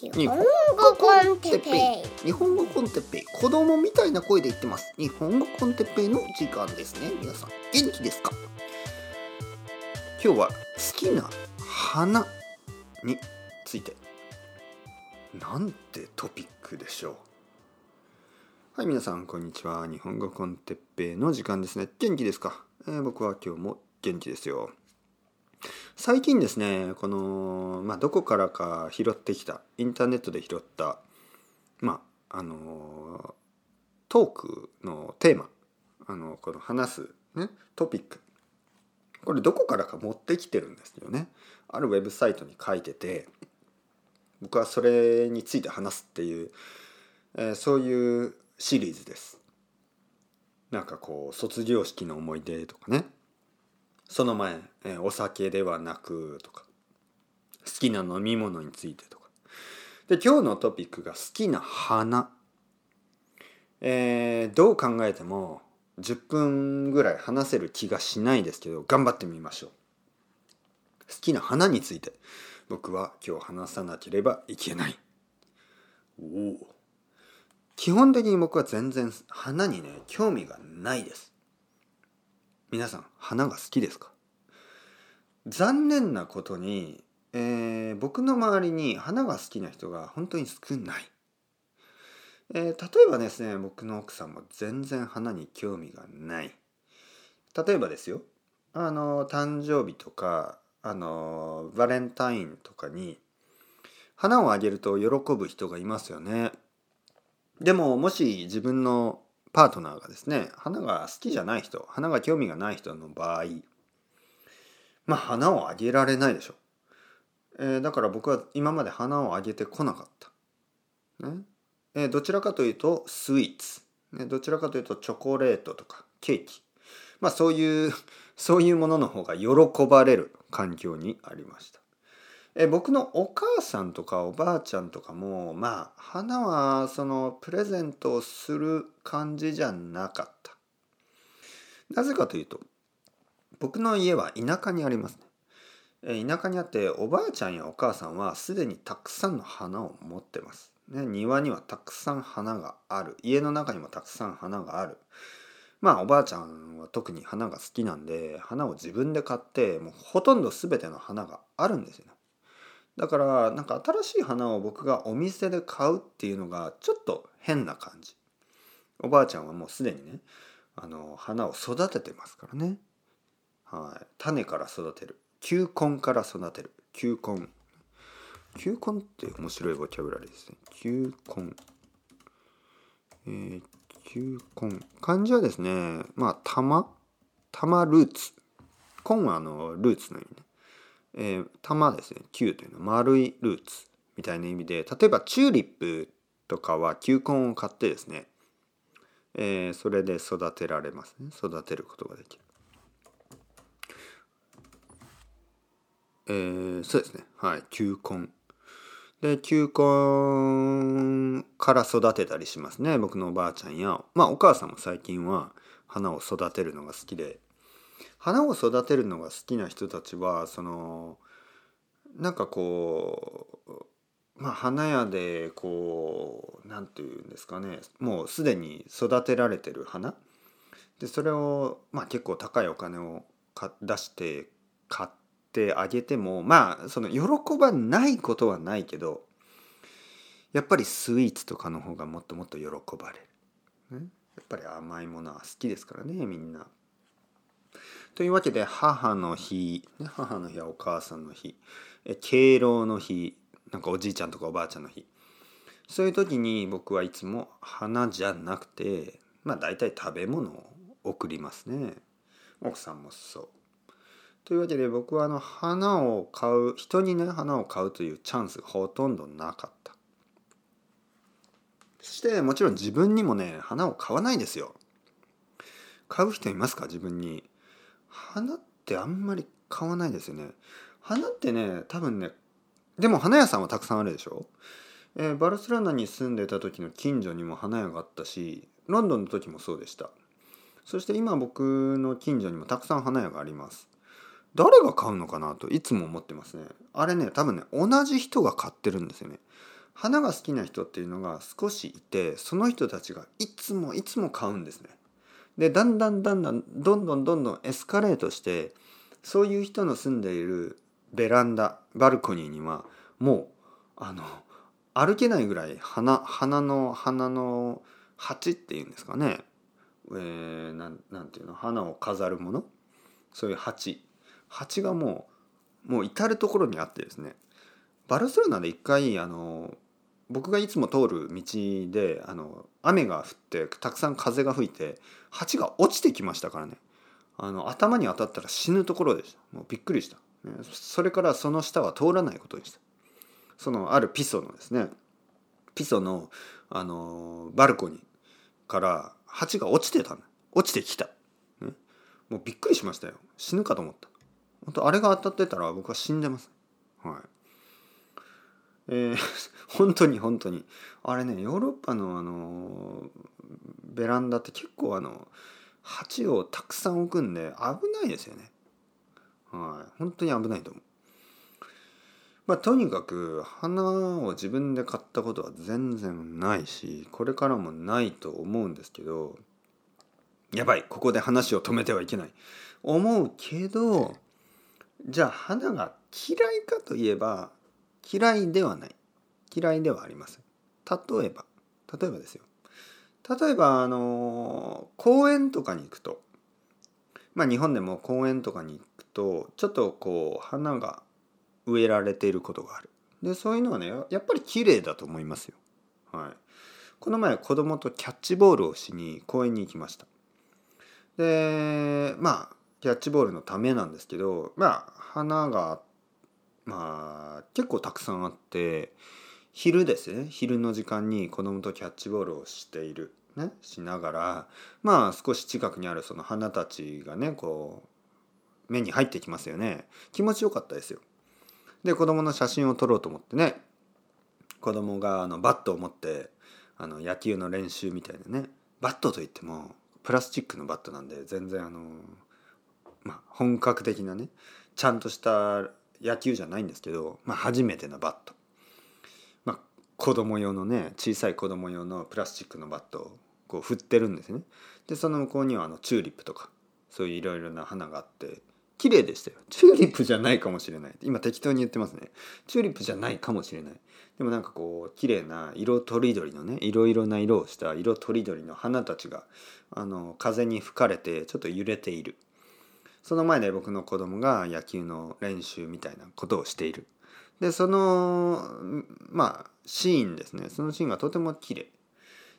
日本語コンテッペイ。日本語コンテッペイ。子供みたいな声で言ってます。日本語コンテッペイの時間ですね。皆さん元気ですか？今日は好きな花について。なんてトピックでしょう。はい皆さんこんにちは。日本語コンテッペイの時間ですね。元気ですか、えー、僕は今日も元気ですよ。最近ですねこの、まあ、どこからか拾ってきたインターネットで拾ったまああのトークのテーマあのこの話す、ね、トピックこれどこからか持ってきてるんですよね。あるウェブサイトに書いてて僕はそれについて話すっていう、えー、そういうシリーズです。なんかこう卒業式の思い出とかねその前、えお酒ではなくとか好きな飲み物についてとか。で今日のトピックが好きな花。えー、どう考えても10分ぐらい話せる気がしないですけど頑張ってみましょう。好きな花について僕は今日話さなければいけない。おお基本的に僕は全然花にね興味がないです。皆さん花が好きですか？残念なことに、えー、僕の周りに花が好きな人が本当に少ない、えー、例えばですね僕の奥さんも全然花に興味がない。例えばですよ。あの誕生日とかあのバレンタインとかに花をあげると喜ぶ人がいますよね。でももし自分のパートナーがですね花が好きじゃない人花が興味がない人の場合まあ花をあげられないでしょ、えー、だから僕は今まで花をあげてこなかった、ね。えー、どちらかというとスイーツ、ね、どちらかというとチョコレートとかケーキ。まあそういうそういうものの方が喜ばれる環境にありました。え僕のお母さんとかおばあちゃんとかもまあ花はそのプレゼントをする感じじゃなかった。なぜかというと僕の家は田舎にありますね。え田舎にあっておばあちゃんやお母さんはすでにたくさんの花を持ってます。ね、庭にはたくさん花がある家の中にもたくさん花があるまあおばあちゃんは特に花が好きなんで花を自分で買ってもうほとんど全ての花があるんですよね。だからなんか新しい花を僕がお店で買うっていうのがちょっと変な感じ。おばあちゃんはもうすでにねあの花を育ててますからね。はい。種から育てる。球根から育てる。球根。球根って面白いボキャブラリーですね。球根。えー、球根。漢字はですねまあ玉？玉ルーツ。根はあのルーツの意味ね。えー、玉ですね。球というのは丸いルーツみたいな意味で例えばチューリップとかは球根を買ってですね、えー、それで育てられますね。育てることができる。えー、そうですね。はい。球根。で球根から育てたりしますね。僕のおばあちゃんやまあお母さんも最近は花を育てるのが好きで花を育てるのが好きな人たちはそのなんかこうまあ花屋でこう何て言うんですかね。もうすでに育てられてる花。でそれを、まあ、結構高いお金を出して買ってあげてもまあその喜ばないことはないけどやっぱりスイーツとかの方がもっともっと喜ばれる、ね、やっぱり甘いものは好きですからねみんな。というわけで母の日、母の日はお母さんの日。敬老の日。なんかおじいちゃんとかおばあちゃんの日。そういう時に僕はいつも花じゃなくてまあ大体食べ物を送りますね。奥さんもそう。というわけで僕はあの花を買う人にね花を買うというチャンスがほとんどなかった。そしてもちろん自分にもね花を買わないですよ。買う人いますか？自分に。花ってあんまり買わないですよね。花ってね多分ねでも花屋さんはたくさんあるでしょ、えー、バルセロナに住んでた時の近所にも花屋があったしロンドンの時もそうでした。そして今僕の近所にもたくさん花屋があります。誰が買うのかなといつも思ってますね。あれね多分ね同じ人が買ってるんですよね。花が好きな人っていうのが少しいてその人たちがいつもいつも買うんですね。でだんだんだんだんどんどんどんどんエスカレートしてそういう人の住んでいるベランダバルコニーにはもうあの歩けないぐらい花花の花の鉢っていうんですかね、えー、なんなんていうの花を飾るもの。そういう鉢。鉢がもうもう至る所にあってですね。バルセロナで一回あの僕がいつも通る道であの雨が降ってたくさん風が吹いて鉢が落ちてきましたからね。あの頭に当たったら死ぬところでした。もうびっくりした、それからその下は通らないことでした。そのあるピソのですねピソのあのバルコニーから鉢が落ちてた落ちてきた、ね、もうびっくりしましたよ。死ぬかと思った。本当あれが当たってたら僕は死んでます。はい。えー、本当に本当に。あれねヨーロッパのあのベランダって結構あの鉢をたくさん置くんで危ないですよね。はい。本当に危ないと思う。まあとにかく花を自分で買ったことは全然ないしこれからもないと思うんですけどやばいここで話を止めてはいけない。思うけどじゃあ花が嫌いかといえば嫌いではない。嫌いではありません。例えば。例えばですよ。例えばあの公園とかに行くと。まあ日本でも公園とかに行くとちょっとこう花が植えられていることがある。でそういうのはねやっぱり綺麗だと思いますよ。はい。この前子供とキャッチボールをしに公園に行きました。でまあキャッチボールのためなんですけどまあ花があっまあ結構たくさんあって昼ですね。昼の時間に子供とキャッチボールをしている、ね、しながらまあ少し近くにあるその花たちがねこう目に入ってきますよね。気持ちよかったですよ。で子供の写真を撮ろうと思ってね。子供があのバットを持ってあの野球の練習みたいなね。バットといってもプラスチックのバットなんで全然あのまあ本格的なね。ちゃんとした野球じゃないんですけど、まあ、初めてのバット、まあ、子供用のね小さい子供用のプラスチックのバットをこう振ってるんですね。でその向こうにはあのチューリップとかそういういろいろな花があって綺麗でしたよ。チューリップじゃないかもしれない。今適当に言ってますね。チューリップじゃないかもしれない。でもなんかこう綺麗な色とりどりのねいろいろな色をした色とりどりの花たちがあの風に吹かれてちょっと揺れている。その前で僕の子供が野球の練習みたいなことをしている。でそのまあシーンですね。そのシーンがとても綺麗。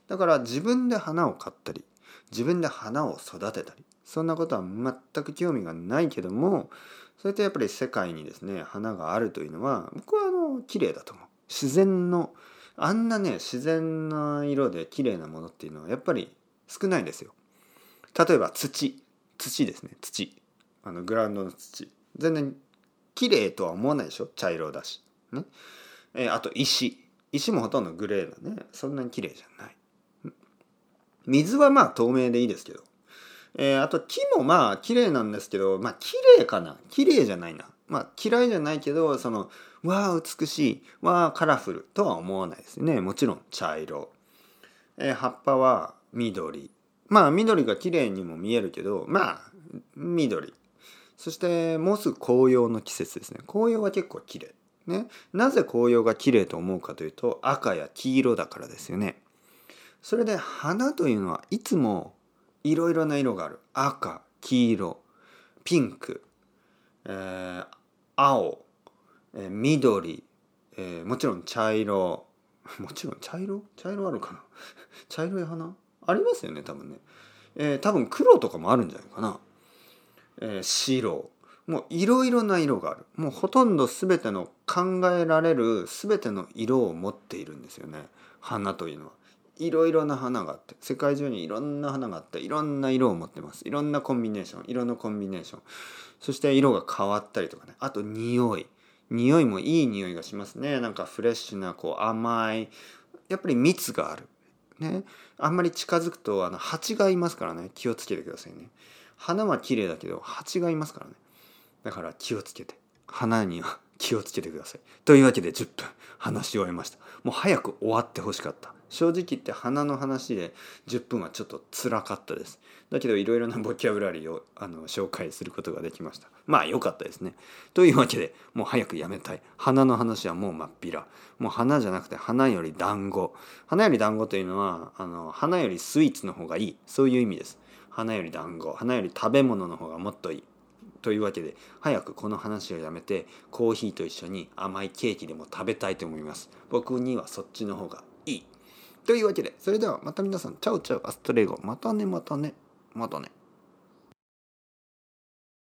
だから自分で花を買ったり自分で花を育てたりそんなことは全く興味がないけどもそれってやっぱり世界にですね花があるというのは僕はあの綺麗だと思う。自然のあんなね自然な色で綺麗なものっていうのはやっぱり少ないですよ。例えば土。土ですね。土。あのグラウンドの土。全然綺麗とは思わないでしょ？茶色だし、ね。えー、あと石。石もほとんどグレーだね。そんなに綺麗じゃない。水はまあ透明でいいですけど、えー、あと木もまあ綺麗なんですけどまあ綺麗かな？綺麗じゃないな。まあ嫌いじゃないけどそのわあ美しいわあカラフルとは思わないですね。もちろん茶色、えー、葉っぱは緑。まあ緑が綺麗にも見えるけどまあ緑。そしてもうすぐ紅葉の季節ですね。紅葉は結構綺麗ね。なぜ紅葉が綺麗と思うかというと赤や黄色だからですよね。それで花というのはいつもいろいろな色がある。赤黄色ピンク、えー、青、えー、緑、えー、もちろん茶色。もちろん茶色？茶色あるかな？茶色い花？ありますよね多分ね、えー、多分黒とかもあるんじゃないかな。えー、白。もういろいろな色がある。もうほとんど全ての考えられる全ての色を持っているんですよね。花というのは。いろいろな花があって。世界中にいろんな花があっていろんな色を持ってます。いろんなコンビネーション色のコンビネーション。そして色が変わったりとかね。あと匂い。匂いもいい匂いがしますね。なんかフレッシュなこう甘い。やっぱり蜜がある。ね。あんまり近づくとあの蜂がいますからね。気をつけてくださいね。花は綺麗だけど蜂がいますからね。だから気をつけて。花には気をつけてください。というわけで10分話し終えました。もう早く終わってほしかった。正直言って花の話で10分はちょっと辛かったです。だけどいろいろなボキャブラリーをあの紹介することができました。まあ良かったですね。というわけでもう早くやめたい。花の話はもうまっぴらもう花じゃなくて花より団子。花より団子というのはあの花よりスイーツの方がいい。そういう意味です。花より団子花より食べ物の方がもっといいというわけで早くこの話をやめてコーヒーと一緒に甘いケーキでも食べたいと思います。僕にはそっちの方がいい。というわけでそれではまた皆さんチャウチャウアストレイゴまたねまたねまたね。